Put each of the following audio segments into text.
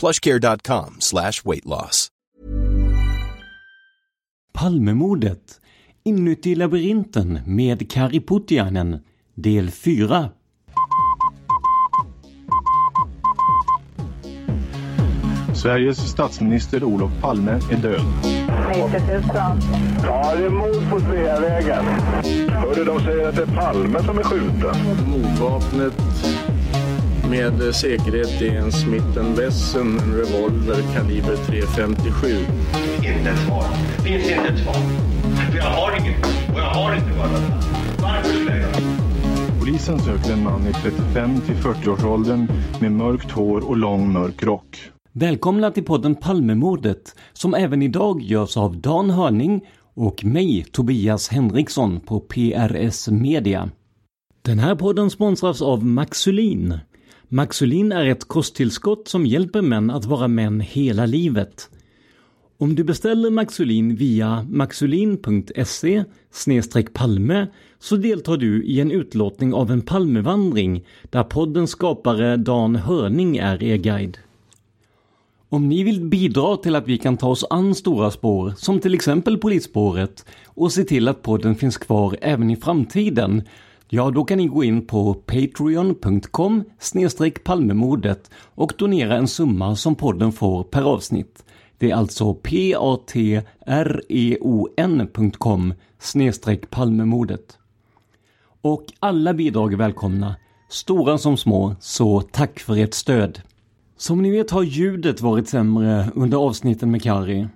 plushcare.com slash weight loss. Palmemordet Inuti labyrinten med Kari Putiainen Del 4 Sveriges statsminister Olof Palme är död. 90 000. Ja, det är mord på Sveavägen. Hörde de säger att det är Palme som är skjuten. Mordvapnet med säkerhet är en Smith Wesson, en revolver kaliber .357. Inte ett svar. Finns inte ett svar. För jag har inget. Och jag har inte varit Varför skulle jag Polisen söker en man i 35 till 40-årsåldern med mörkt hår och lång mörk rock. Välkomna till podden Palmemordet som även idag görs av Dan Hörning och mig, Tobias Henriksson på PRS Media. Den här podden sponsras av Maxulin. Maxulin är ett kosttillskott som hjälper män att vara män hela livet. Om du beställer Maxulin via maxulin.se palme så deltar du i en utlåtning av en Palmevandring där poddens skapare Dan Hörning är er guide. Om ni vill bidra till att vi kan ta oss an stora spår, som till exempel polisspåret, och se till att podden finns kvar även i framtiden, ja då kan ni gå in på patreon.com palmemordet och donera en summa som podden får per avsnitt. Det är alltså patreon.com palmemordet. Och alla bidrag är välkomna, stora som små, så tack för ert stöd. Som ni vet har ljudet varit sämre under avsnitten med Kari.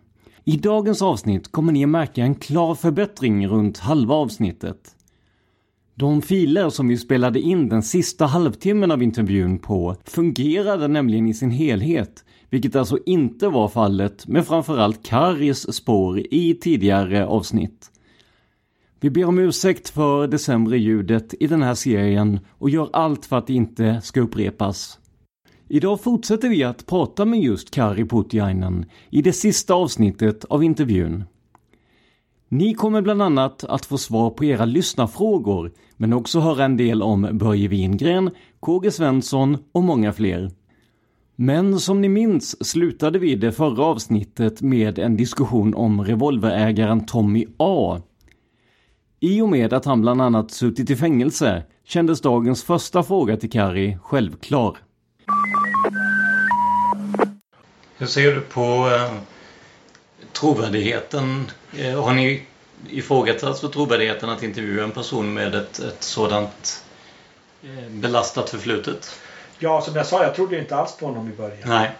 I dagens avsnitt kommer ni att märka en klar förbättring runt halva avsnittet. De filer som vi spelade in den sista halvtimmen av intervjun på fungerade nämligen i sin helhet, vilket alltså inte var fallet med framförallt Karis spår i tidigare avsnitt. Vi ber om ursäkt för det sämre ljudet i den här serien och gör allt för att det inte ska upprepas. Idag fortsätter vi att prata med just Kari Putiainen i det sista avsnittet av intervjun. Ni kommer bland annat att få svar på era lyssnarfrågor, men också höra en del om Börje Wingren, KG Svensson och många fler. Men som ni minns slutade vi det förra avsnittet med en diskussion om revolverägaren Tommy A. I och med att han bland annat suttit i fängelse kändes dagens första fråga till Kari självklar. Hur ser du på eh, trovärdigheten? Eh, har ni ifrågasatt för trovärdigheten att intervjua en person med ett, ett sådant eh, belastat förflutet? Ja, som jag sa, jag trodde inte alls på honom i början. Nej.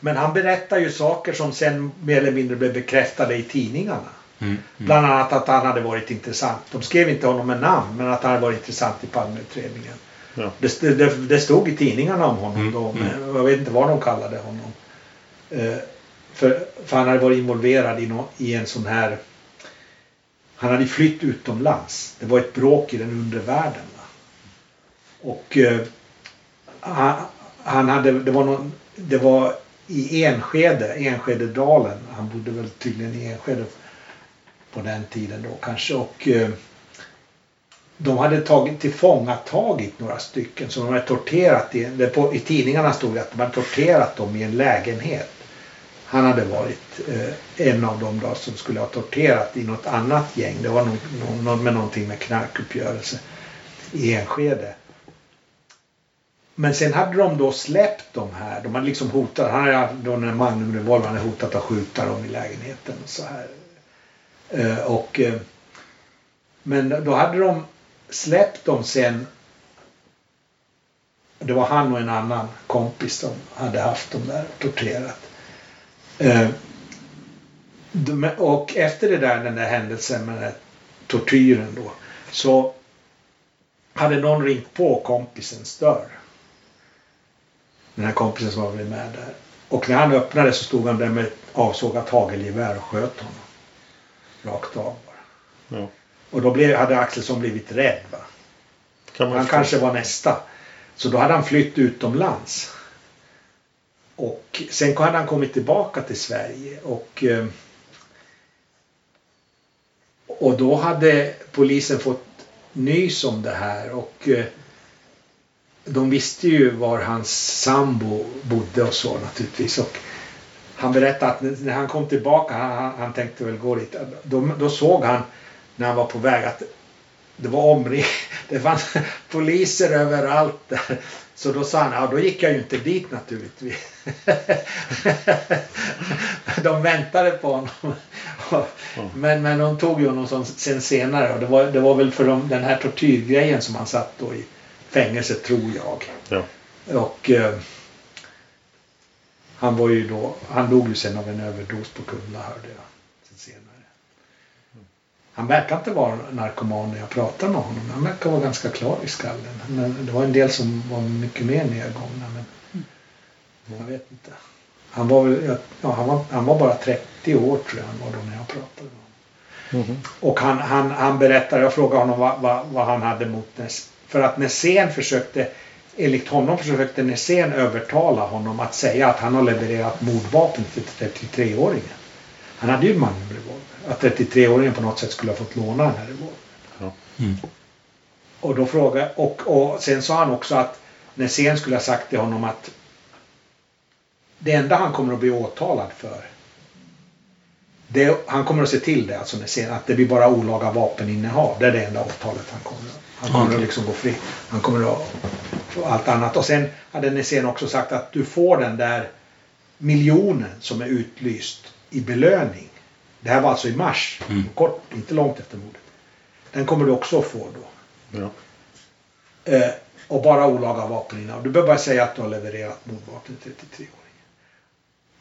Men han berättar ju saker som sen mer eller mindre blev bekräftade i tidningarna. Mm, mm. Bland annat att han hade varit intressant. De skrev inte honom med namn, men att han hade varit intressant i Palmeutredningen. Ja. Det, det, det stod i tidningarna om honom Mm, då, mm. men jag vet inte vad de kallade honom. Eh, för, för han hade varit involverad i, no, i en sån här... Han hade flytt utomlands. Det var ett bråk i den undre världen. Va? Och eh, han, han hade, det var, någon, det var i Enskede, Enskededalen. Han bodde väl tydligen i Enskede på den tiden då kanske. Och eh, de hade tagit tillfångatagit några stycken som de hade torterat. I, på, I tidningarna stod det att de hade torterat dem i en lägenhet. Han hade varit eh, en av dem då som skulle ha torterat i något annat gäng. Det var någon, någon, med någonting med knarkuppgörelse i Enskede. Men sen hade de då släppt de här. De hade liksom hotat. Han hade då när Magnum-revolvern hade hotat att skjuta dem i lägenheten. Och så här. Eh, och, eh, men då hade de släppt dem sen. Det var han och en annan kompis som hade haft dem där torterat. Eh, och efter det där, den där händelsen med den där tortyren då. Så hade någon ringt på kompisens dörr. Den här kompisen som var med där. Och när han öppnade så stod han där med avsågat hagelgevär och sköt honom. Rakt av bara. Ja. Och då blev, hade Axelsson blivit rädd. Va? Kan han förstå. kanske var nästa. Så då hade han flytt utomlands. Och sen hade han kommit tillbaka till Sverige och eh, och då hade polisen fått nys om det här och eh, de visste ju var hans sambo bodde och så naturligtvis. Och han berättade att när han kom tillbaka, han, han, han tänkte väl gå dit, då, då såg han när han var på väg att det var omringat, det fanns poliser överallt där. Så då sa han, ja då gick jag ju inte dit naturligtvis. de väntade på honom. Men, men de tog ju honom som, sen senare och det var, det var väl för de, den här tortyrgrejen som han satt då i fängelse tror jag. Ja. Och eh, han var ju då, han dog ju sen av en överdos på Kumla hörde jag. Han verkar inte vara narkoman när jag pratar med honom. Han verkar vara ganska klar i skallen. Men det var en del som var mycket mer nedgångna. Men jag vet inte. Han var, väl, ja, han var, han var bara 30 år tror jag han var då när jag pratade med honom. Och han, han, han berättade, jag frågade honom vad, vad, vad han hade mot Ness. För att Nässén försökte, enligt honom försökte Nässén övertala honom att säga att han har levererat mordvapen till 33-åringen. Han hade ju Magnum-revolver. Att 33-åringen på något sätt skulle ha fått låna den här revolvern. Ja. Och då frågade, och, och sen sa han också att Nässén skulle ha sagt till honom att det enda han kommer att bli åtalad för det, han kommer att se till det, alltså Nässén, att det blir bara olaga vapeninnehav. Det är det enda åtalet han kommer att Han kommer att liksom gå fri. Han kommer att få allt annat. Och sen hade Nässén också sagt att du får den där miljonen som är utlyst i belöning. Det här var alltså i mars, kort, inte långt efter mordet. Den kommer du också få då. Ja. Eh, och bara olaga vapeninnehav. Du behöver bara säga att du har levererat mordvapen till 33-åringen.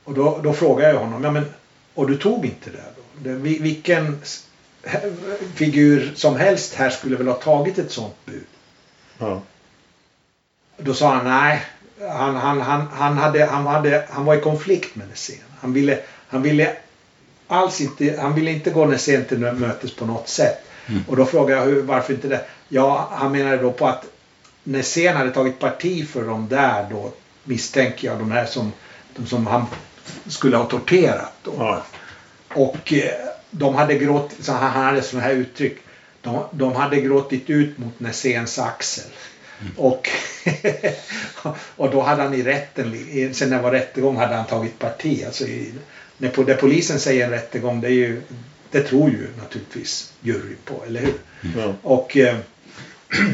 Och då, då frågar jag honom, ja men, och du tog inte det då? Det, vi- vilken figur som helst här skulle väl ha tagit ett sånt bud? Ja. Då sa han nej. Han, han, han, han, hade, han, hade, han var i konflikt med Nässén. Han ville, han ville alls inte, han ville inte gå Nässén till mötes på något sätt. Och då frågade jag hur, varför inte det? Ja, han menade då på att Nässén hade tagit parti för de där då misstänker jag, de här som, de som han skulle ha torterat. Då. Ja. Och eh, de hade gråtit, så han hade sådana här uttryck. De, de hade gråtit ut mot Nässéns axel. Och, och då hade han i rätten, sen när det var rättegång hade han tagit parti. Alltså i, när det polisen säger en rättegång, det, är ju, det tror ju naturligtvis juryn på, eller hur? Ja. Och eh,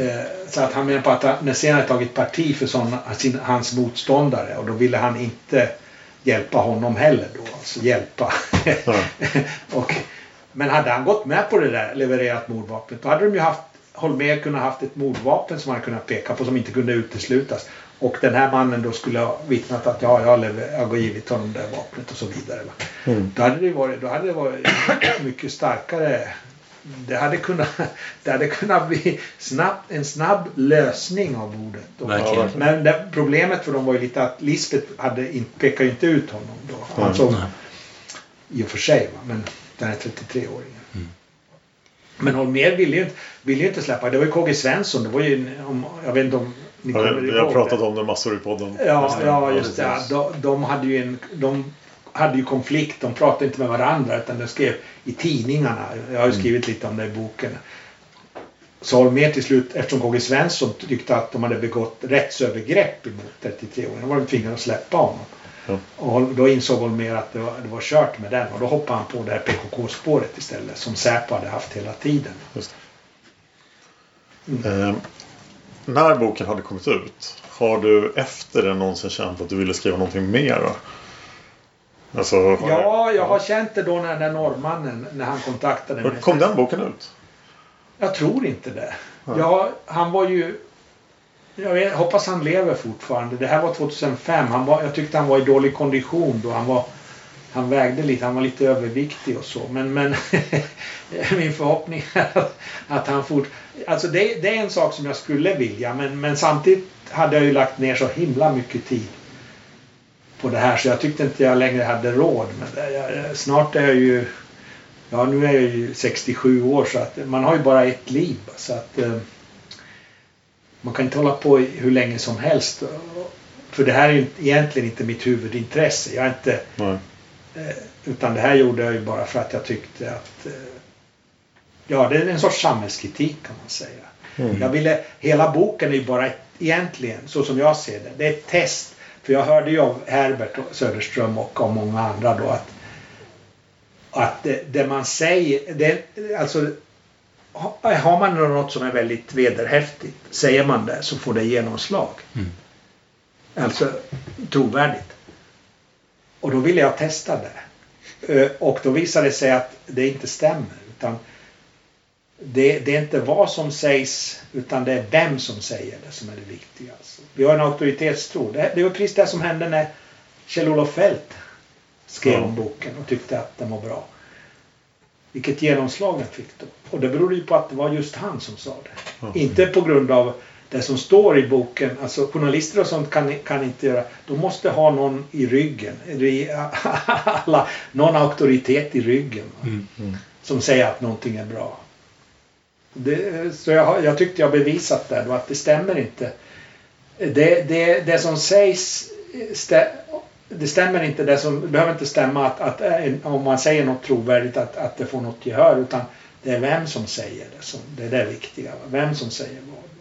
eh, så att han menar på att Nässén hade tagit parti för såna, sin, hans motståndare och då ville han inte hjälpa honom heller då. Alltså hjälpa. och, men hade han gått med på det där, levererat mordvapnet, då hade de ju haft Holmér kunnat haft ett mordvapen som han kunnat peka på som inte kunde uteslutas. Och den här mannen då skulle ha vittnat att ja, jag har, lever, jag har givit honom det här vapnet och så vidare. Va? Då hade det varit, då hade det varit mycket starkare. Det hade kunnat, det hade kunnat bli snabb, en snabb lösning av mordet. då. Verkligen. Men det, problemet för dem var ju lite att Lisbeth hade in, pekade inte ut honom då. Såg, I och för sig, va? men den här 33-åringen. Men Holmér ville ju, inte, ville ju inte släppa. Det var ju KG Svensson. Det var ju, om, jag vet inte om Ni kommer vi har pratat det? om det massor i podden. Ja, ja just det. De, de hade ju en... De hade ju konflikt. De pratade inte med varandra utan de skrev i tidningarna. Jag har ju skrivit lite om det i boken. Så Holmér till slut, eftersom KG Svensson tyckte att de hade begått rättsövergrepp emot 33-åringen, var de tvingade att släppa honom. Ja. Och då insåg Holmér att det var, det var kört med den och då hoppade han på det här PKK-spåret istället som Säpo hade haft hela tiden. Eh, när boken hade kommit ut, har du efter det någonsin känt att du ville skriva någonting mer? Alltså, Ja, jag har känt det då när den norrmannen, när han kontaktade mig. Kom den boken ut? Jag tror inte det. Ja. Ja, han var ju... Jag vet, hoppas han lever fortfarande. Det här var 2005. Han var, jag tyckte han var i dålig kondition då. Han, var, han vägde lite, han var lite överviktig och så. Men, men min förhoppning är att, att han fort... Alltså det, det är en sak som jag skulle vilja men, men samtidigt hade jag ju lagt ner så himla mycket tid på det här så jag tyckte inte jag längre hade råd med det. Jag, snart är jag ju... Ja, nu är jag ju 67 år så att man har ju bara ett liv. Så att eh, man kan inte hålla på hur länge som helst. För det här är egentligen inte mitt huvudintresse. Jag är inte, Nej eh, utan det här gjorde jag ju bara för att jag tyckte att eh, Ja, det är en sorts samhällskritik kan man säga. Mm. Jag ville, hela boken är ju bara ett, egentligen, så som jag ser det, det är ett test. För jag hörde ju av Herbert Söderström och av många andra då att att det, det man säger, det, alltså ha- har man något som är väldigt vederhäftigt, säger man det så får det genomslag. Alltså trovärdigt. Och då ville jag testa det. Eh, Och då visade det sig att det inte stämmer. Utan det, det är inte vad som sägs utan det är vem som säger det som är det viktiga. Alltså. Vi har en auktoritetstro. Det, det var precis det som hände när Kjell-Olof Feldt skrev om boken och tyckte att den var bra. Vilket genomslag den fick då. Och det berodde ju på att det var just han som sa det. Ja. Inte på grund av det som står i boken. Alltså journalister och sånt kan, kan inte göra. De måste ha någon i ryggen. Alla, någon auktoritet i ryggen. va? Som säger att någonting är bra. Det, så jag, jag tyckte jag bevisat det då att det stämmer inte. Det, det, det som sägs stä, det stämmer inte. Det, som, behöver inte stämma att, att om man säger något trovärdigt att, att det får något gehör. Utan det är vem som säger det. Som, det är det viktiga. Vem som säger vad.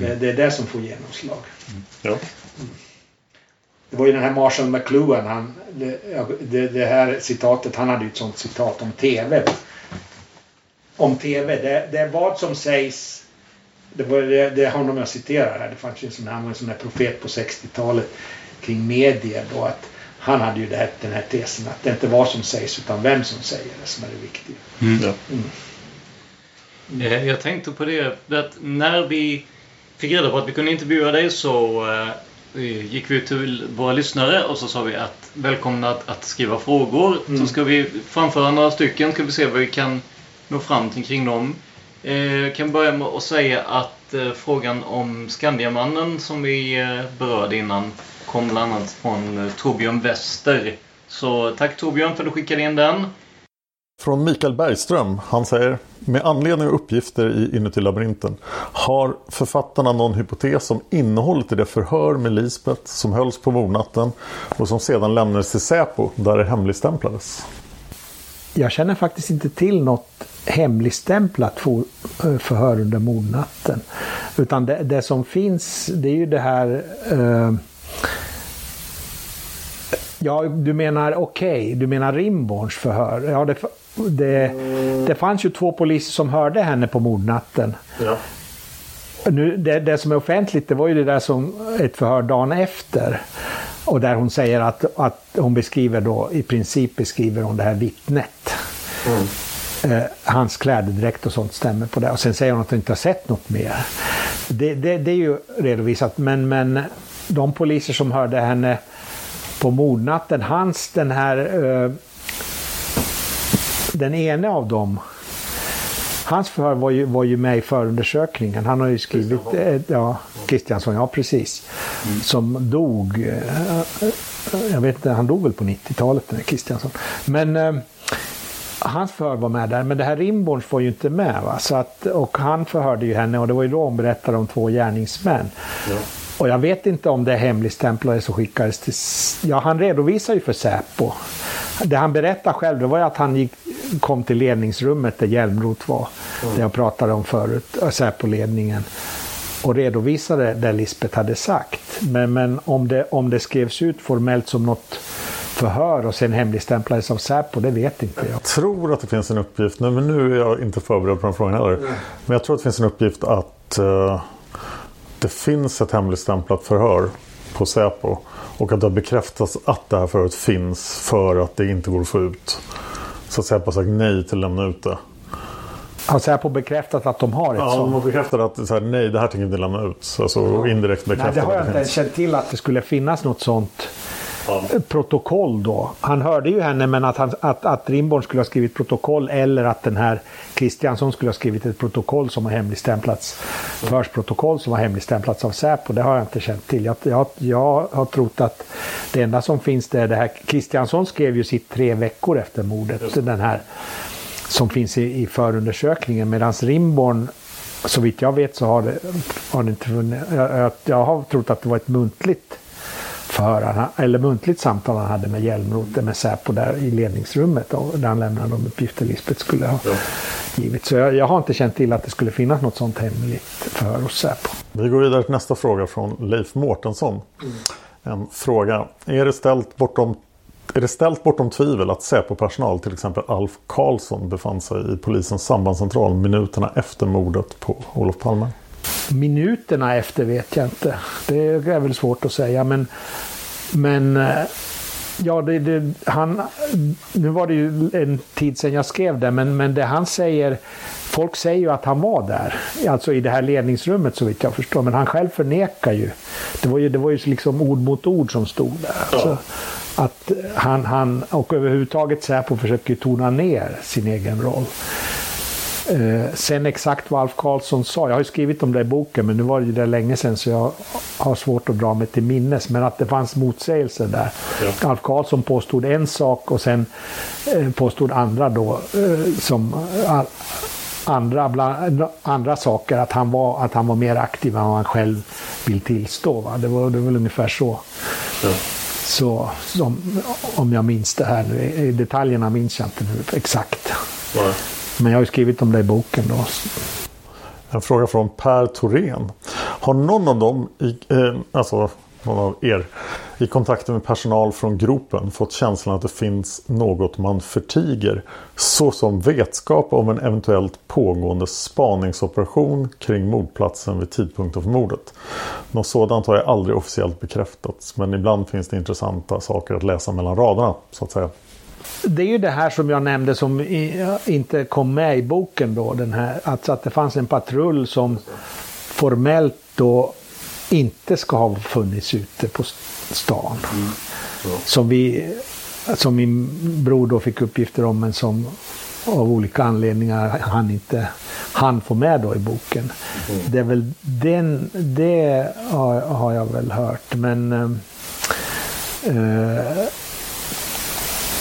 Va? Det, det är det som får genomslag. Ja. Det var ju den här Marshall McLuhan, han, det, det, det här citatet, han hade ju ett sånt citat om TV. Om TV, det, det är vad som sägs, det, var, det, det är honom jag citerar här, det fanns ju en sån här, han var en sån här profet på 60-talet kring medier då att han hade ju det här, den här tesen att det är inte vad som sägs utan vem som säger det som är det viktiga. Ja. Eh, Jag tänkte på det att när vi fick reda på att vi kunde intervjua dig så eh, gick vi ut till våra lyssnare och så sa vi att välkomna att, att skriva frågor. Mm. Så ska vi framföra några stycken. Ska vi se vad vi kan nå fram till kring dem. Eh, Jag kan börja med att säga att eh, frågan om Skandiamannen som vi eh, berörde innan kom bland annat från eh, Torbjörn Wester. Så tack Torbjörn för att du skickade in den. Från Mikael Bergström. Han säger med anledning av uppgifter i Inuti labyrinten har författarna någon hypotes om innehållet i det förhör med Lisbeth som hölls på mordnatten och som sedan lämnades till Säpo där det hemligstämplades. Jag känner faktiskt inte till något hemligstämplat förhör under mordnatten. Utan det, det som finns, det är ju det här... Eh, ja, du menar okej, du menar Rimborns förhör. Ja, det, det, det fanns ju två poliser som hörde henne på mordnatten. Ja. Nu, det, det som är offentligt det var ju det där som ett förhör dagen efter. Och där hon säger att, att hon beskriver då, i princip beskriver hon det här vittnet. Eh, hans klädedräkt och sånt stämmer på det. Och sen säger hon att hon inte har sett något mer. Det, det, det är ju redovisat. Men, men de poliser som hörde henne på mordnatten, hans den här... Eh, den ene av dem Hans förhör var ju, var ju med i förundersökningen. Han har ju skrivit... eh, Ja, Kristiansson, ja precis. Som dog... eh, Jag vet inte, han dog väl på 90-talet den här Kristiansson. Men... eh, Hans förhör var med där, men det här Rimborns var ju inte med. Va? Så att, och han förhörde ju henne och det var ju då hon berättade om två gärningsmän. Ja. Och jag vet inte om det hemligstämplades och skickades till... Ja, han redovisar ju för Säpo. Det han berättar själv det var att han gick, kom till ledningsrummet där Hjälmroth var. Mm. Det jag pratade om förut, Säpo-ledningen. Och redovisade det Lisbeth hade sagt. Men, men om, det, om det skrevs ut formellt som något förhör och sen hemligstämplades av Säpo, det vet inte jag. Jag tror att det finns en uppgift, nu, men nu är jag inte förberedd på den frågan heller. Men jag tror att det finns en uppgift att eh, det finns ett hemligstämplat förhör på Säpo. Och att det har bekräftats att det här förhöret finns för att det inte går att få ut. Så att Säpo har sagt nej till att lämna ut det. Har Säpo bekräftat att de har ett Ja, de sånt? har bekräftat att så här, nej, det här tänker vi inte lämna ut. Alltså indirekt Nej, bekräftat det har jag inte finns. känt till att det skulle finnas något sånt protokoll då. Han hörde ju henne men att, han, att, att Rimborn skulle ha skrivit protokoll eller att den här Kristiansson skulle ha skrivit ett protokoll som har hemligstämplats. Förhörsprotokoll som har hemligstämplats av Säpo. Det har jag inte känt till. Jag, jag, jag har trott att det enda som finns det är det här. Kristiansson skrev ju sitt tre veckor efter mordet. Den här som finns i, i förundersökningen. Medan Rimborn så vitt jag vet så har det, har det inte funnits. Jag, jag, jag har trott att det var ett muntligt förhör, eller muntligt samtal han hade med Hjälmroth, med Säpo där i ledningsrummet. Och där han lämnade de uppgifter Lisbeth skulle ha givit. Så jag, jag har inte känt till att det skulle finnas något sånt hemligt förhör hos Säpo. Vi går vidare till nästa fråga från Leif Mårtensson. En fråga. Är det ställt bortom, är det ställt bortom tvivel att Säpo-personal, till exempel Alf Karlsson, befann sig i polisens sambandscentral minuterna efter mordet på Olof Palme? Minuterna efter vet jag inte. Det är väl svårt att säga. Men, men eh, ja, det, det, han, nu var det ju en tid sedan jag skrev det, men, men det han säger Folk säger ju att han var där, alltså i det här ledningsrummet så vitt jag förstår, men han själv förnekar ju. Det var ju, det var ju liksom ord mot ord som stod där. Alltså, att han, han, och överhuvudtaget Säpo försöker ju tona ner sin egen roll. Eh, sen exakt vad Alf Karlsson sa, jag har ju skrivit om det i boken men nu var det ju det länge sedan så jag har svårt att dra mig till minnes. Men att det fanns motsägelser där. Alf Karlsson påstod en sak och sen eh, påstod andra då eh, som eh, andra, bland, andra saker att han, var, att han var mer aktiv än vad han själv vill tillstå. Va? Det, var, det var väl ungefär så. Så som, om jag minns det här nu, i detaljerna minns jag inte nu exakt. Men jag har ju skrivit om det i boken då. En fråga från Per Thorén. Har någon av dem, i, eh, alltså någon av er, i kontakten med personal från gropen fått känslan att det finns något man förtiger såsom vetskap om en eventuellt pågående spaningsoperation kring mordplatsen vid tidpunkten för mordet? Något sådant har jag aldrig officiellt bekräftats men ibland finns det intressanta saker att läsa mellan raderna så att säga. Det är ju det här som jag nämnde som inte kom med i boken då. Den här, alltså att det fanns en patrull som formellt då inte ska ha funnits ute på stan. Som, vi, som min bror då fick uppgifter om men som av olika anledningar han inte han få med då i boken. Det är väl den, det har, har jag väl hört. Men eh,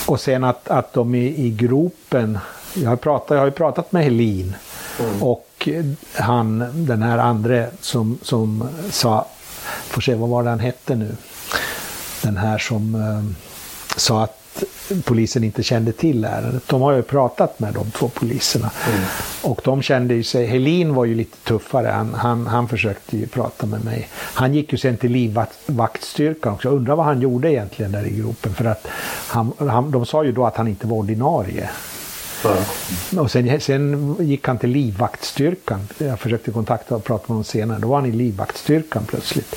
och sen att, att de i, i gropen, jag har, pratat, jag har ju pratat med Helin. Och han, den här andra som, som sa, får se vad var det han hette nu, den här som eh, sa att polisen inte kände till ärendet. De har ju pratat med de två poliserna. Och de kände ju sig, Helin var ju lite tuffare, han, han, han försökte ju prata med mig. Han gick ju sen till livvaktstyrkan också, jag undrar vad han gjorde egentligen där i gropen. För att han, han, de sa ju då att han inte var ordinarie. Och sen, sen gick han till livvaktstyrkan. Jag försökte kontakta och prata med honom senare. Då var han i livvaktstyrkan plötsligt.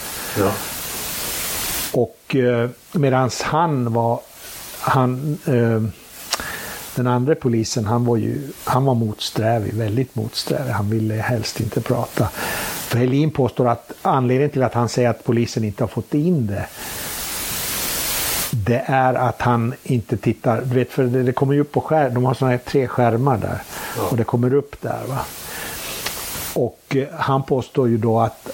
Och eh, medan han var, han, eh, den andra polisen, han var ju, han var motsträvig, väldigt motsträvig. Han ville helst inte prata. För Helin påstår att anledningen till att han säger att polisen inte har fått in det, det är att han inte tittar, du vet för det, det kommer ju upp på skärm, de har sådana här tre skärmar där. Och det kommer upp där va. Och eh, han påstår ju då att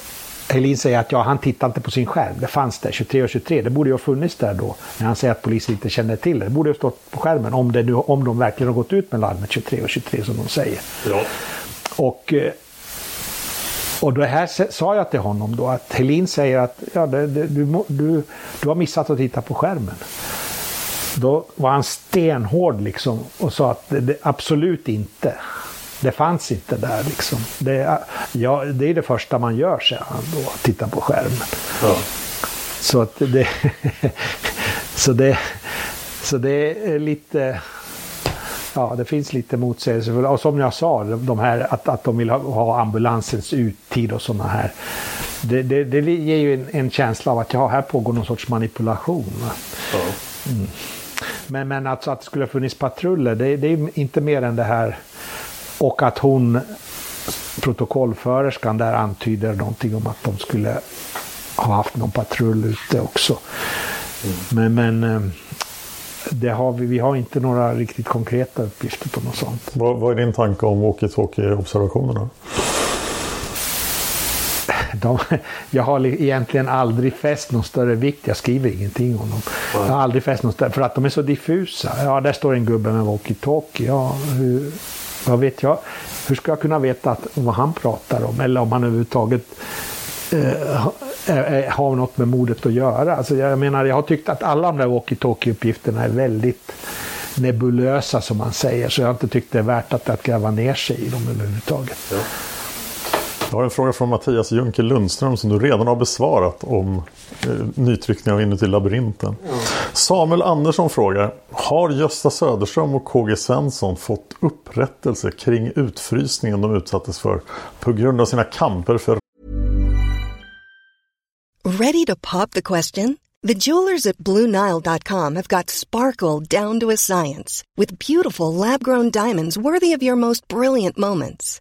Helin säger att ja, han tittade inte på sin skärm. Det fanns där, 23 och 23. Det borde ju ha funnits där då. När han säger att polisen inte känner till det. Det borde ha stått på skärmen om, det nu, om de verkligen har gått ut med larmet 23 och 23 som de säger. Ja. Och, eh, och det här sa jag till honom då att Helin säger att ja, det, det, du, du, du har missat att titta på skärmen. Då var han stenhård liksom och sa att det, det, absolut inte. Det fanns inte där liksom. Det, ja, det är det första man gör, säger han då, titta på skärmen. Ja. Så att det... så det... Så det är lite... Ja, det finns lite motsägelser. Och som jag sa, de här, att, att de vill ha, ha ambulansens uttid och sådana här. Det, det, det, ger ju en, en, känsla av att ja, här pågår någon sorts manipulation. Ja. Mm. Men, men alltså att det skulle ha funnits patruller, det, det är inte mer än det här. Och att hon, protokollförerskan där, antyder någonting om att de skulle ha haft någon patrull ute också. Mm. Men, men det har vi, vi har inte några riktigt konkreta uppgifter på något sånt. Vad, vad är din tanke om walkie-talkie-observationerna? De, jag har egentligen aldrig fäst någon större vikt. Jag skriver ingenting om dem. Jag har aldrig fäst någon större, för att de är så diffusa. Ja, där står en gubbe med walkie-talkie. Ja, hur, vad vet jag? Hur ska jag kunna veta att, vad han pratar om? Eller om han överhuvudtaget eh, har något med mordet att göra. Alltså jag menar, jag har tyckt att alla de där walkie-talkie-uppgifterna är väldigt nebulösa som man säger. Så jag har inte tyckt det är värt att, att gräva ner sig i dem överhuvudtaget. Ja. Jag har en fråga från Mattias Junker Lundström som du redan har besvarat om eh, nytryckning av Inuti labyrinten. Mm. Samuel Andersson frågar Har Gösta Söderström och KG Svensson fått upprättelse kring utfrysningen de utsattes för på grund av sina kamper för Ready to pop the question? The jewelers at BlueNile.com have got sparkle down to a science with beautiful lab-grown diamonds worthy of your most brilliant moments.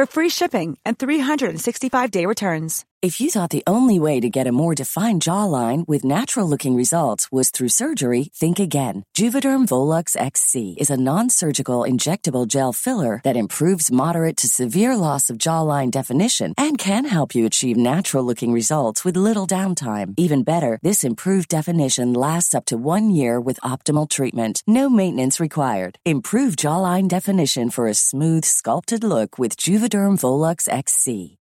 for free shipping and 365-day returns. If you thought the only way to get a more defined jawline with natural-looking results was through surgery, think again. Juvederm Volux XC is a non-surgical injectable gel filler that improves moderate to severe loss of jawline definition and can help you achieve natural-looking results with little downtime. Even better, this improved definition lasts up to one year with optimal treatment. No maintenance required. Improve jawline definition for a smooth, sculpted look with Juvederm Volux XC.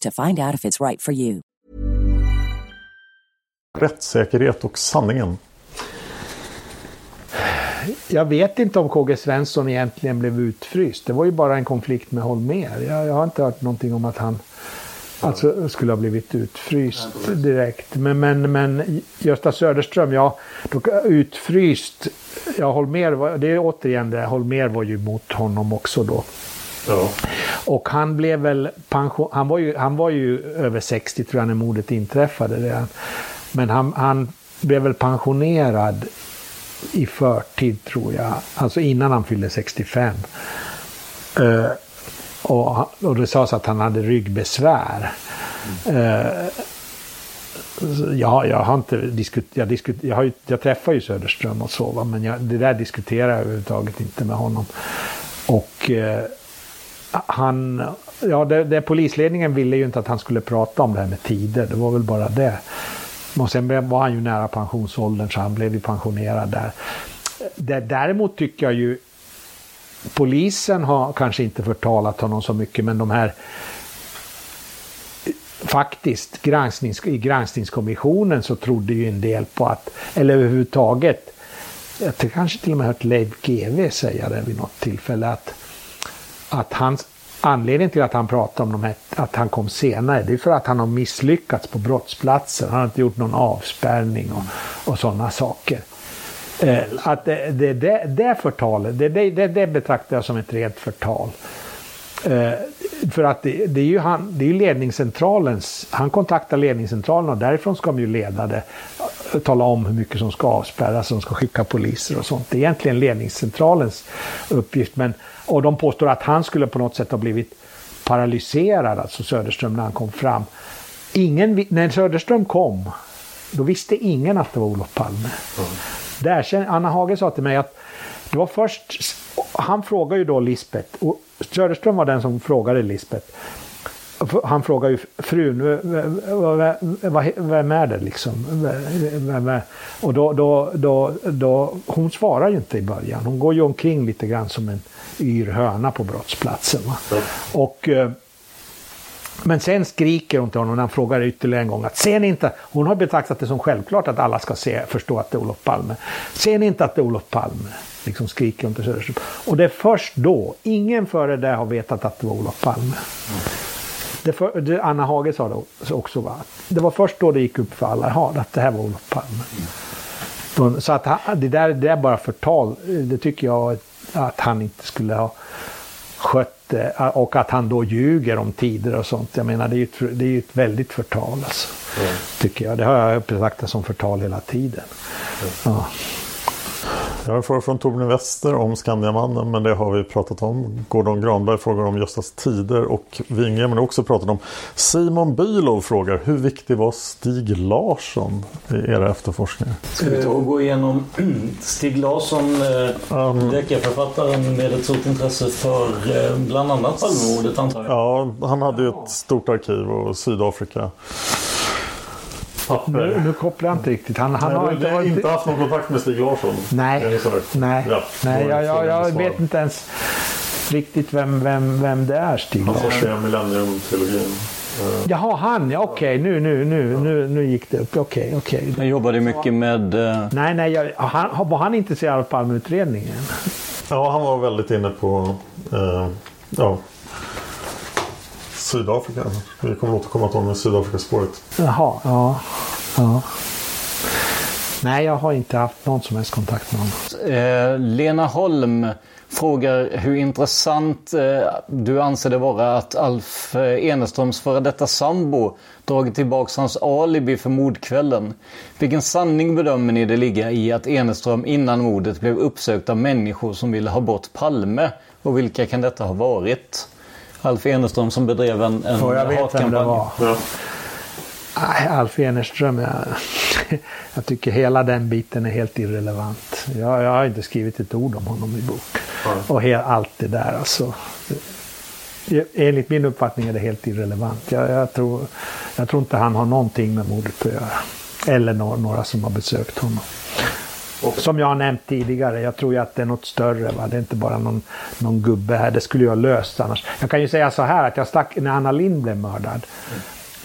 to find out if it's right for you. Rättssäkerhet och sanningen. Jag vet inte om KG Svensson egentligen blev utfryst. Det var ju bara en konflikt med Holmer. Jag, jag har inte hört någonting om att han alltså, skulle ha blivit utfryst direkt. Men, men, men Gösta Söderström, ja, utfryst. Ja, Holmer, var, det är återigen det, Holmer var ju mot honom också då. Ja. Och han blev väl pension, han var ju, han var ju över 60 tror jag när mordet inträffade redan. Men han, han blev väl pensionerad i förtid tror jag. Alltså innan han fyllde 65. Uh, eh, och, och det sades att han hade ryggbesvär. Eh, uh, ja, jag har inte diskuterat, jag, diskut, jag, har jag träffar ju Söderström och så, men jag, det där diskuterar jag överhuvudtaget inte med honom. Och uh, han ja, det, det, polisledningen ville ju inte att han skulle prata om det här med tider. Det var väl bara det. Och sen var han ju nära pensionsåldern så han blev ju pensionerad där. Det, däremot tycker jag ju polisen har kanske inte förtalat honom så mycket men de här faktiskt gransknings, i granskningskommissionen så trodde ju en del på att, eller överhuvudtaget, jag kanske till och med hört Leif GW säga det vid något tillfälle, att, att hans anledning till att han pratar om de här, att han kom senare, det är för att han har misslyckats på brottsplatsen. Han har inte gjort någon avspärrning och, och sådana saker. Eh, att det, det, det, det förtalet, det, det, det betraktar jag som ett rent förtal. Eh, för att det, det, är ju han, det är ledningscentralens, han kontaktar ledningscentralen och därifrån ska de ju leda det. Tala om hur mycket som ska avspärras, som ska skicka poliser och sånt. Det är egentligen ledningscentralens uppgift. Men, och de påstår att han skulle på något sätt ha blivit paralyserad, alltså Söderström, när han kom fram. Ingen, när Söderström kom, då visste ingen att det var Olof Palme. Mm. Där, Anna Hage sa till mig att det var först, han frågade ju då Lisbeth, och Söderström var den som frågade Lisbeth. Han frågar ju frun, vem är det liksom? Och då, då, då, då, hon svarar ju inte i början. Hon går ju omkring lite grann som en yr höna på brottsplatsen. Mm. Och, eh, men sen skriker hon till honom när han frågar ytterligare en gång att ser ni inte, hon har betraktat det som självklart att alla ska se, förstå att det är Olof Palme. Ser ni inte att det är Olof Palme? Liksom skriker hon till Söderström. Och det är först då, ingen före det har vetat att det var Olof Palme. Det för, det Anna Hage sa det också va. Det var först då det gick upp för alla ja, att det här var Olof Palme. Så att han, det där det är bara förtal. Det tycker jag att han inte skulle ha skött det. Och att han då ljuger om tider och sånt. Jag menar det är ju ett, det är ett väldigt förtal alltså. Mm. Tycker jag. Det har jag betraktat som förtal hela tiden. Mm. Ja. Jag har en fråga från Torbjörn Wester om Skandiamannen men det har vi pratat om. Gordon Granberg frågar om Göstas tider och Wingren har också pratat om. Simon Bylov frågar hur viktig var Stig Larsson i era efterforskningar? Ska vi ta och gå igenom Stig Larsson, um, deckarförfattaren med ett stort intresse för eh, bland annat Palmemordet antar jag? Ja, han hade ju ett stort arkiv och Sydafrika papper. Nu, nu kopplar jag inte riktigt. Han, han Nej, har inte, varit... inte haft någon kontakt med Stig Larsson? Nej, nej, ja, nej jag, jag, jag vet inte ens riktigt vem, vem, vem det är Stig Larsson. Han forskar Millennium-trilogin. Jaha, han ja. Okej, okay, nu, nu, nu, nu, nu gick det upp. Okej, okay, okej. Okay. Han jobbade mycket med... Uh... Nej, nej. Jag, han, var han intresserad av Palmeutredningen? Ja, han var väldigt inne på... Uh, ja, Sydafrika. Vi kommer återkomma till honom i Sydafrikaspåret. Jaha, ja. ja. Nej, jag har inte haft någon som helst kontakt med honom. Eh, Lena Holm frågar hur intressant eh, du anser det vara att Alf eh, Eneströms före detta sambo dragit tillbaka hans alibi för mordkvällen. Vilken sanning bedömer ni det ligga i att Eneström innan mordet blev uppsökt av människor som ville ha bort Palme? Och vilka kan detta ha varit? Alf Eneström som bedrev en, en jag vet vem det var. Ja. Nej, Alf Eneström, jag, jag, tycker hela den biten är helt irrelevant. Jag, jag har inte skrivit ett ord om honom i bok. Ja. Och he, allt det där alltså. Enligt min uppfattning är det helt irrelevant. Jag, jag, tror, jag tror inte han har någonting med mordet att göra. Eller några, några som har besökt honom. Som jag har nämnt tidigare, jag tror ju att det är något större. Va? Det är inte bara någon, någon gubbe här. Det skulle ju ha löst annars. Jag kan ju säga så här att jag stack, när Anna Lind blev mördad.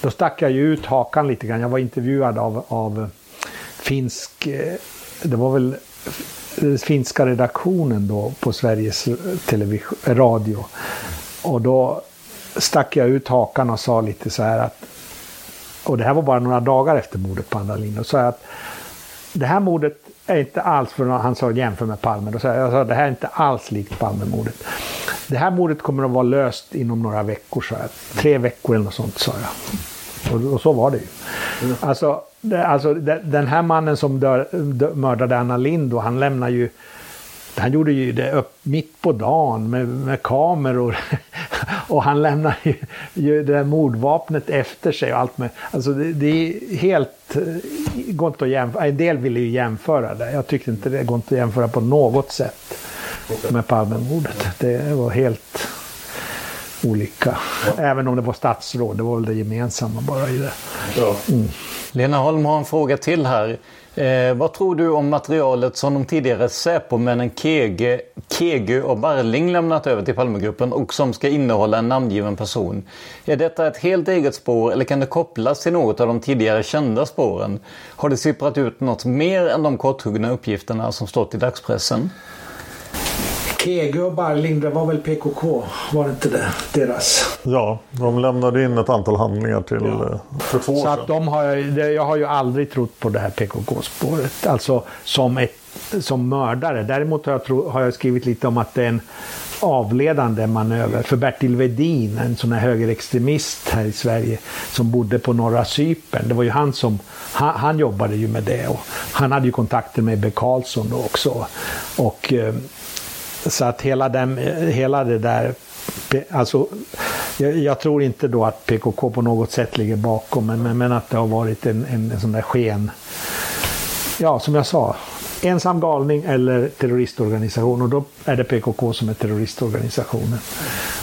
Då stack jag ju ut hakan lite grann. Jag var intervjuad av, av finsk... Eh, det var väl finska redaktionen då på Sveriges television, radio. Och då stack jag ut hakan och sa lite så här att... Och det här var bara några dagar efter mordet på Anna Lind. Och sa att det här mordet är inte alls, för han sa jämför med Palme, då sa jag, jag sa, det här är inte alls likt Palmemordet. Det här mordet kommer att vara löst inom några veckor, sa jag. Tre veckor eller något sånt, sa jag. Och, och så var det ju. Mm. Alltså, det, alltså den här mannen som dör, dör, mördade Anna Lind, han lämnar ju han gjorde ju det upp mitt på dagen med, med kameror. och han lämnar ju, ju det där mordvapnet efter sig och allt med. Alltså det, det är helt, eh, går inte att jämföra. En del ville ju jämföra det. Jag tyckte inte det går inte att jämföra på något sätt med Palmemordet. Det var helt olika. Även om det var statsråd, det var väl det gemensamma bara i det. Mm. Lena Holm har en fråga till här. Eh, vad tror du om materialet som de tidigare Säpomännen Kege, Kege och Barling lämnat över till Palmegruppen och som ska innehålla en namngiven person? Är detta ett helt eget spår eller kan det kopplas till något av de tidigare kända spåren? Har det sipprat ut något mer än de korthuggna uppgifterna som stått i dagspressen? Barling, det var väl PKK? Var det inte det? Deras? Ja, de lämnade in ett antal handlingar till ja. för två år Så att de har, jag har ju aldrig trott på det här PKK-spåret. Alltså som, ett, som mördare. Däremot har jag, tro, har jag skrivit lite om att det är en avledande manöver. För Bertil Vedin, en sån här högerextremist här i Sverige som bodde på norra Cypern. Det var ju han som, han, han jobbade ju med det. Och han hade ju kontakter med Ebbe Carlsson då också. Och eh, så att hela, den, hela det där, alltså jag, jag, tror inte då att PKK på något sätt ligger bakom, men, men att det har varit en, en, en sån där sken. Ja, som jag sa, ensam galning eller terroristorganisation och då är det PKK som är terroristorganisationen.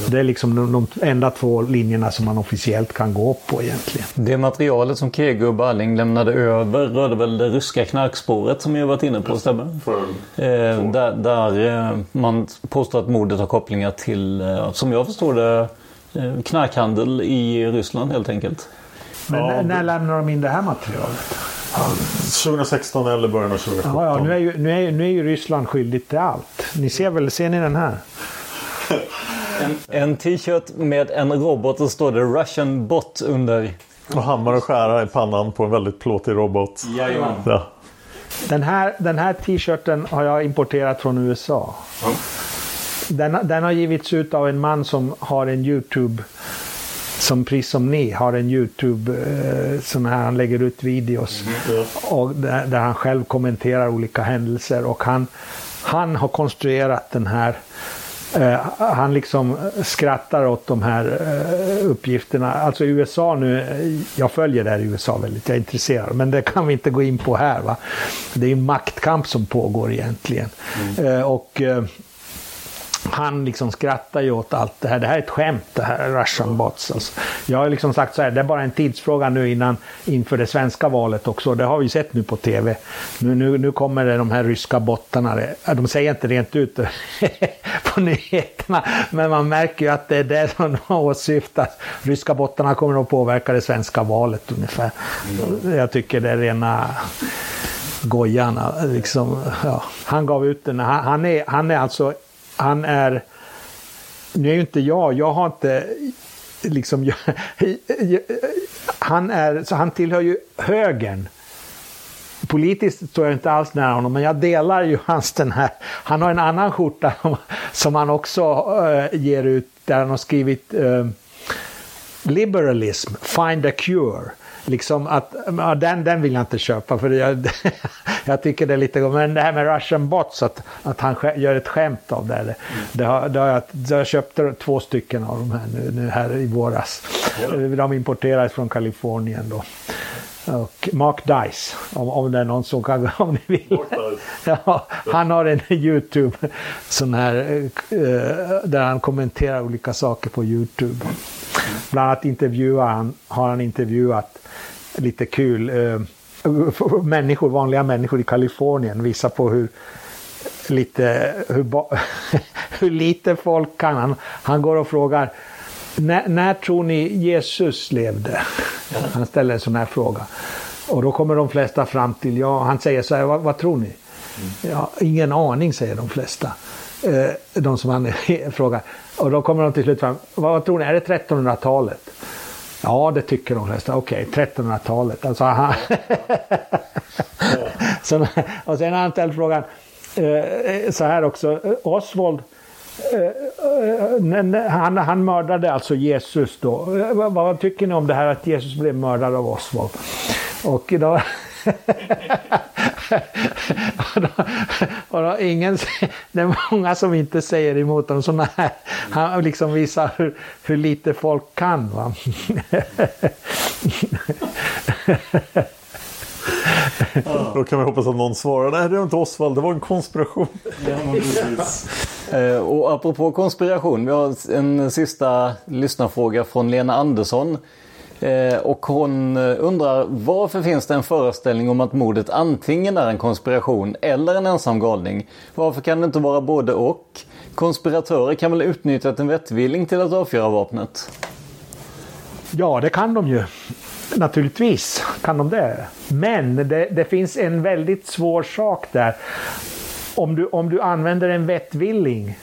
Det är liksom de, de enda två linjerna som man officiellt kan gå på egentligen. Det materialet som Kege och Barling lämnade över rörde väl det ryska knarkspåret som jag varit inne på, stämmer? Eh, där, där eh, man påstår att mordet har kopplingar till, eh, som jag förstår det, knarkhandel i Ryssland helt enkelt. Men ja, när lämnar de in det här materialet? 2016 eller början av 2017. Ja, ja, nu, är ju, nu, är, nu är ju Ryssland skyldigt till allt. Ni ser väl, ser ni den här? En, en t-shirt med en robot och står det Russian bot under. Och hammar och skära i pannan på en väldigt plåtig robot. Jajamän. Ja. Den här, den här t-shirten har jag importerat från USA. Mm. Den, den har givits ut av en man som har en YouTube som precis som ni har en YouTube eh, sån här, han lägger ut videos Mm. och där, där, han själv kommenterar olika händelser och han, han har konstruerat den här eh, han liksom skrattar åt de här eh, uppgifterna. Alltså USA nu, jag följer det här i USA väldigt, jag är intresserad, men det kan vi inte gå in på här. Va? Det är en maktkamp som pågår egentligen. Mm. och han liksom skrattar ju åt allt det här. Det här är ett skämt det här, Russian bots. Alltså. Jag har liksom sagt så här, det är bara en tidsfråga nu innan, inför det svenska valet också. Det har vi sett nu på tv. Nu, nu, nu kommer det de här ryska bottarna. De säger inte rent ut på nyheterna, men man märker ju att det är det som de åsyftas. Ryska bottarna kommer att påverka det svenska valet ungefär. Mm. Jag tycker det är rena gojarna. Liksom, ja. Han gav ut den. Han, han, är, han är alltså han är, nu är ju inte jag, jag har inte liksom, han är, så han tillhör ju högern. Politiskt står jag inte alls nära honom, men jag delar ju hans den här, han har en annan skjorta som han också äh, ger ut, där han har skrivit äh, Liberalism, find a cure. Liksom att, ja, den, den vill jag inte köpa för jag, jag tycker det är lite Men det här med Russian bots, att, att han gör ett skämt av det. Det, det, har, det har jag, jag köpte två stycken av de här nu, nu här i våras. De importerades från Kalifornien då. Och Mark Dice, om, om det är någon som kan, om ni vill. Ja, han har en YouTube, sån här, eh, där han kommenterar olika saker på YouTube. Bland annat intervjuar han, har han intervjuat lite kul eh, människor, vanliga människor i Kalifornien. Visar på hur lite, hur, hur lite folk kan. Han, han går och frågar när, när tror ni Jesus levde? Han ställer en sån här fråga. Och då kommer de flesta fram till, ja, han säger så här, vad, vad tror ni? Ja, ingen aning säger de flesta. Eh, de som han frågar. Och då kommer de till slut fram, vad tror ni, är det 1300-talet? Ja, det tycker de flesta. Okej, okay, 1300-talet. Alltså, han... så, och sen har han ställt frågan eh, så här också. Eh, Oswald, eh, Eh, han, han mördade alltså Jesus då. Eh, vad, vad, tycker ni om det här att Jesus blev mördad av Oswald? Och då... och då, och då ingen, det är många som inte säger emot honom. Såna här, han liksom visar hur, hur lite folk kan. Va? Då kan vi hoppas att någon svarar. Nej, det var inte Osvald, det var en konspiration. Ja, precis. Eh, och apropå konspiration, vi har en sista lyssnarfråga från Lena Andersson. Eh, och hon eh, undrar varför finns det en föreställning om att mordet antingen är en konspiration eller en ensam galning? Varför kan det inte vara både och? Konspiratörer kan väl utnyttja en vettvilling till att avfyra vapnet? Ja, det kan de ju. Naturligtvis kan de det. Men det, det finns en väldigt svår sak där. Om du, om du använder en vettvilling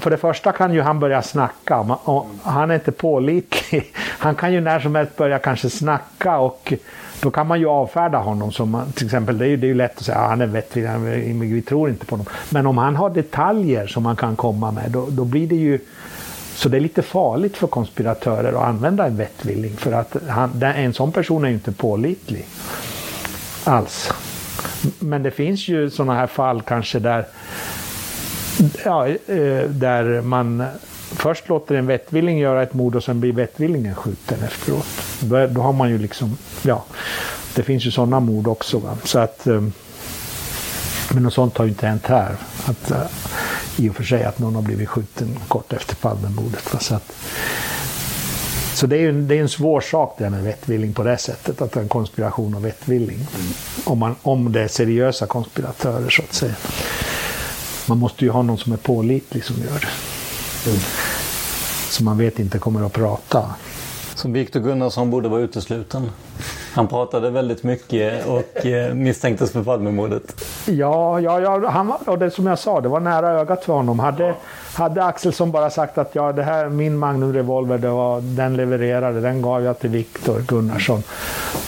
för det första kan ju han börja snacka. Och han är inte pålitlig. Han kan ju när som helst börja kanske snacka och då kan man ju avfärda honom. Som man, till exempel, det är ju, det är ju lätt att säga att han är vettvillig, vi tror inte på honom. Men om han har detaljer som man kan komma med, då, då blir det ju så det är lite farligt för konspiratörer att använda en vettvilling för att han, en sån person är ju inte pålitlig alls. Men det finns ju sådana här fall kanske där, ja, eh, där man först låter en vettvilling göra ett mord och sen blir vettvillingen skjuten efteråt. Då har man ju liksom, ja, det finns ju sådana mord också. Va? Så att, eh, men något sånt har ju inte hänt här. Att, eh, i och för sig att någon har blivit skjuten kort efter Palmemordet. Så, att, så det är ju en, det är en svår sak det här med vettvilling på det sättet. Att det är en konspiration och vettvilling. Mm. Om, man, om det är seriösa konspiratörer så att säga. Man måste ju ha någon som är pålitlig som gör det. Mm. Som man vet inte kommer att prata. Så Viktor Gunnarsson borde vara utesluten. Han pratade väldigt mycket och eh, misstänktes för Palmemordet. Ja, ja, ja han, och det som jag sa, det var nära ögat för honom. Hade, hade Axelsson bara sagt att ja, det här, min Magnum Revolver, det var, den levererade, den gav jag till Viktor Gunnarsson.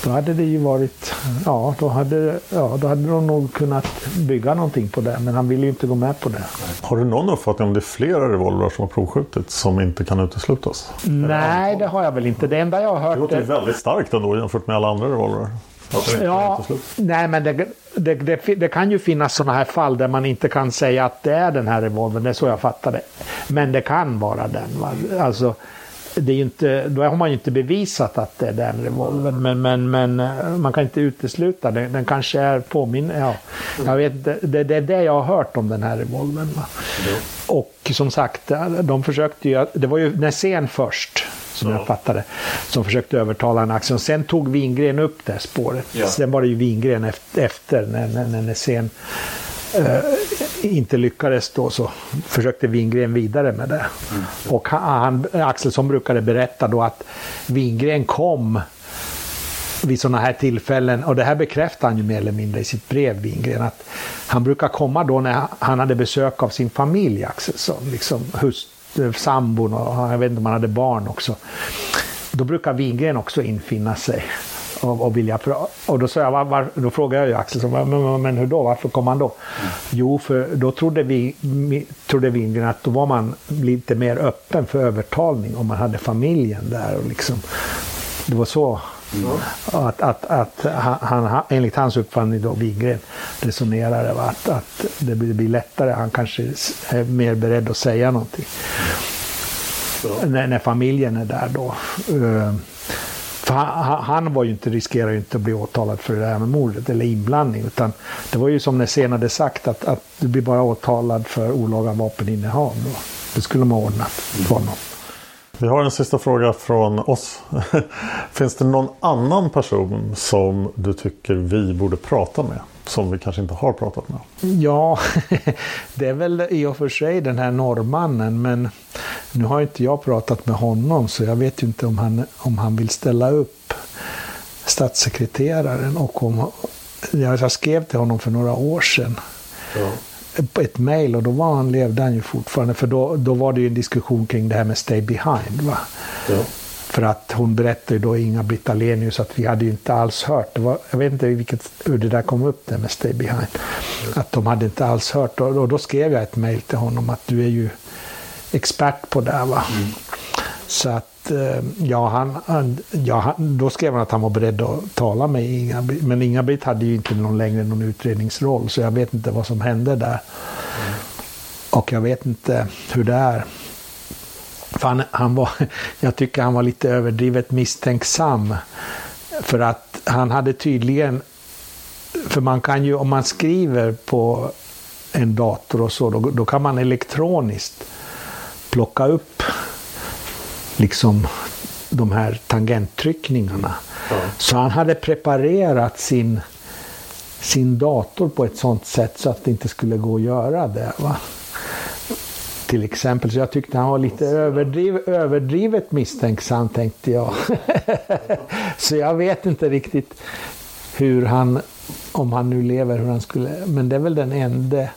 Då hade det ju varit, ja, då hade, ja, då hade de nog kunnat bygga någonting på det. Men han ville ju inte gå med på det. Har du någon uppfattning om det är flera revolver som har provskjutits som inte kan uteslutas? Nej, det har jag väl inte. Det enda jag har hört... Det låter ju väldigt starkt ändå jämfört med alla andra revolver. Ja, nej men det, det, det, det, kan ju finnas sådana här fall där man inte kan säga att det är den här revolvern, det är så jag fattar det. Men det kan vara den. Va? Alltså, det är inte, då har man ju inte bevisat att det är den revolvern, men, men, men eh, man kan inte utesluta det. Den kanske är påminn... Ja, jag vet, det, det är det jag har hört om den här revolvern. Och som sagt, de försökte ju... Det var ju Nässén först som ja. jag fattade. Som försökte övertala en aktie. Sen tog Wingren upp det spåret. Ja. Sen var det ju Wingren efter, när, när, när Nässén eh, inte lyckades då så försökte Wingren vidare med det. Mm. Och han, Axelsson brukade berätta då att Wingren kom vid sådana här tillfällen, och det här bekräftar han ju mer eller mindre i sitt brev, Wingren, att han brukar komma då när han hade besök av sin familj, Axelsson, liksom hust, sambon och jag vet inte om han hade barn också. Då brukar Wingren också infinna sig och, och vilja prata. Och då, sa jag, var, var, då frågade jag ju Axel, så, men, men hur då? Varför kom han då? Mm. Jo, för då trodde, vi, trodde Wingren att då var man lite mer öppen för övertalning om man hade familjen där. Och liksom, det var så Mm. Att, att, att han, enligt hans uppfattning då, Wingren, resonerade att, att det blir lättare. Han kanske är mer beredd att säga någonting. Mm. När, när, familjen är där då. För han, han, var ju inte, riskerar ju inte att bli åtalad för det här med mordet eller inblandning. Utan det var ju som det senare sagt att, att du blir bara åtalad för olaga vapeninnehav. Då. Det skulle man ordnat för honom. Vi har en sista fråga från oss. Finns det någon annan person som du tycker vi borde prata med? Som vi kanske inte har pratat med? Ja, det är väl i och för sig den här norrmannen. Men nu har inte jag pratat med honom så jag vet ju inte om han, om han vill ställa upp statssekreteraren. Och om, jag skrev till honom för några år sedan. Ja ett mejl och då var han, levde han ju fortfarande. För då, då var det ju en diskussion kring det här med Stay Behind. Va? Ja. För att hon berättade då, Inga-Britt Ahlenius, att vi hade ju inte alls hört. Var, jag vet inte vilket, hur det där kom upp det med Stay Behind. Att de hade inte alls hört. Och, och då skrev jag ett mejl till honom att du är ju expert på det. Va? Mm. Så att Eh, ja, han, han, ja, då skrev han att han var beredd att tala med Inga-Britt. Men Inga-Britt hade ju inte någon längre någon utredningsroll, så jag vet inte vad som hände där. Mm. Och jag vet inte hur det är. För han, han var, jag tycker han var lite överdrivet misstänksam. För att han hade tydligen, för man kan ju om man skriver på en dator och så, då, då kan man elektroniskt plocka upp liksom de här tangenttryckningarna. Ja. Så han hade preparerat sin, sin dator på ett sånt sätt så att det inte skulle gå att göra det. Va? Till exempel, så jag tyckte han var lite överdriv, överdrivet misstänksam tänkte jag. så jag vet inte riktigt hur han, om han nu lever, hur han skulle, men det är väl den enda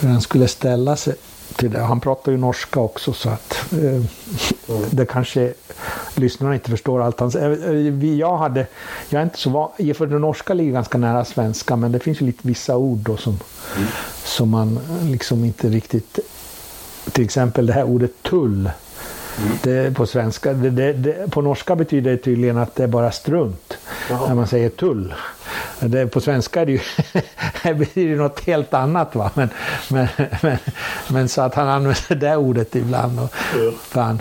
hur han skulle ställa sig till det. Han pratar ju norska också så att eh, mm. det kanske lyssnarna inte förstår allt han säger. Eh, jag, hade, jag är inte så van, för det norska ligger ganska nära svenska men det finns ju lite vissa ord då som, mm. som man liksom inte riktigt... Till exempel det här ordet tull. Mm. Det, på svenska, det, det, på norska betyder det tydligen att det är bara strunt. Jaha. När man säger tull. Det, på svenska är det ju det betyder något helt annat. Va? Men, men, men, men så att han använder det ordet ibland. Och, fan.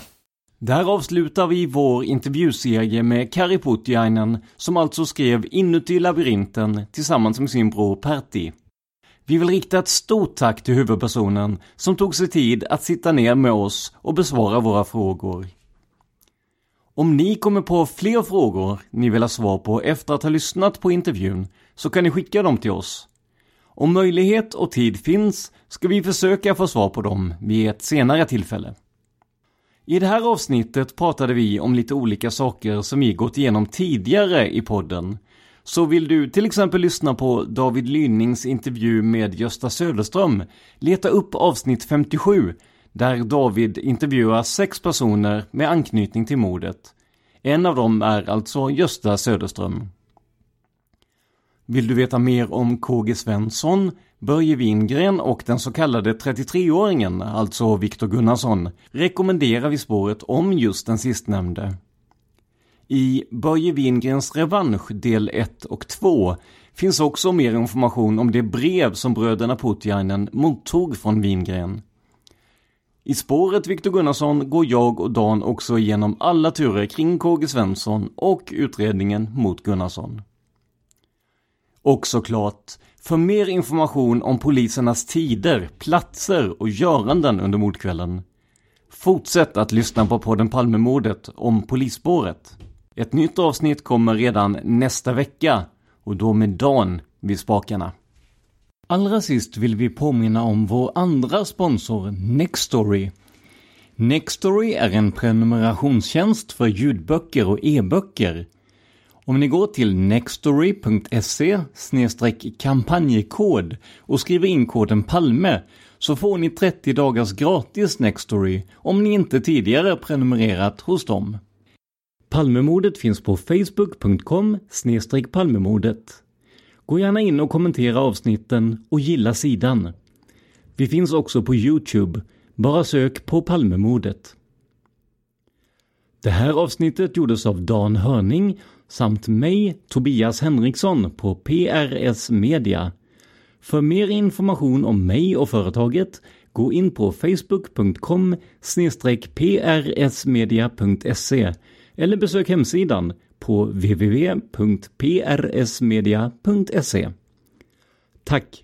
Där avslutar vi vår intervjuserie med Kari Putiainen som alltså skrev Inuti labyrinten tillsammans med sin bror Pertti. Vi vill rikta ett stort tack till huvudpersonen som tog sig tid att sitta ner med oss och besvara våra frågor. Om ni kommer på fler frågor ni vill ha svar på efter att ha lyssnat på intervjun så kan ni skicka dem till oss. Om möjlighet och tid finns ska vi försöka få svar på dem vid ett senare tillfälle. I det här avsnittet pratade vi om lite olika saker som vi gått igenom tidigare i podden. Så vill du till exempel lyssna på David Lynings intervju med Gösta Söderström, leta upp avsnitt 57 där David intervjuar sex personer med anknytning till mordet. En av dem är alltså Gösta Söderström. Vill du veta mer om KG Svensson, Börje Wingren och den så kallade 33-åringen, alltså Viktor Gunnarsson, rekommenderar vi spåret om just den sistnämnde. I Börje Wingrens revansch del 1 och 2 finns också mer information om det brev som bröderna Putiainen mottog från Wingren. I spåret Viktor Gunnarsson går jag och Dan också igenom alla turer kring KG Svensson och utredningen mot Gunnarsson. Och såklart, för mer information om polisernas tider, platser och göranden under mordkvällen, fortsätt att lyssna på podden Palmemordet om polisspåret. Ett nytt avsnitt kommer redan nästa vecka och då med Dan vid spakarna. Allra sist vill vi påminna om vår andra sponsor Nextory. Nextory är en prenumerationstjänst för ljudböcker och e-böcker om ni går till nextory.se kampanjkod och skriver in koden PALME så får ni 30 dagars gratis Nextory om ni inte tidigare prenumererat hos dem. Palmemordet finns på facebook.com palmemordet. Gå gärna in och kommentera avsnitten och gilla sidan. Vi finns också på Youtube. Bara sök på Palmemordet. Det här avsnittet gjordes av Dan Hörning samt mig, Tobias Henriksson på PRS Media. För mer information om mig och företaget, gå in på facebook.com prsmedia.se eller besök hemsidan på www.prsmedia.se. Tack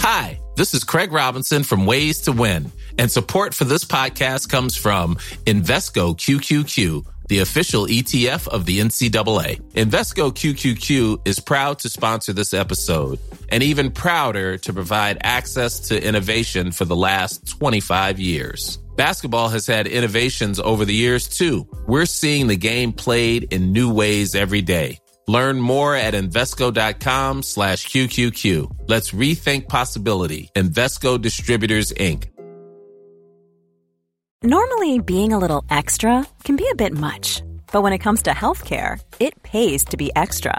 Hi, this is Craig Robinson from Ways to Win. And support for this podcast comes from Invesco QQQ the official ETF of the NCAA. Invesco QQQ is proud to sponsor this episode and even prouder to provide access to innovation for the last 25 years. Basketball has had innovations over the years too. We're seeing the game played in new ways every day. Learn more at Invesco.com slash QQQ. Let's rethink possibility. Investco Distributors, Inc. Normally, being a little extra can be a bit much. But when it comes to healthcare, it pays to be extra.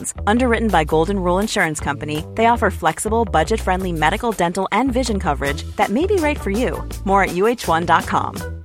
Plans. Underwritten by Golden Rule Insurance Company, they offer flexible, budget friendly medical, dental, and vision coverage that may be right for you. More at uh1.com.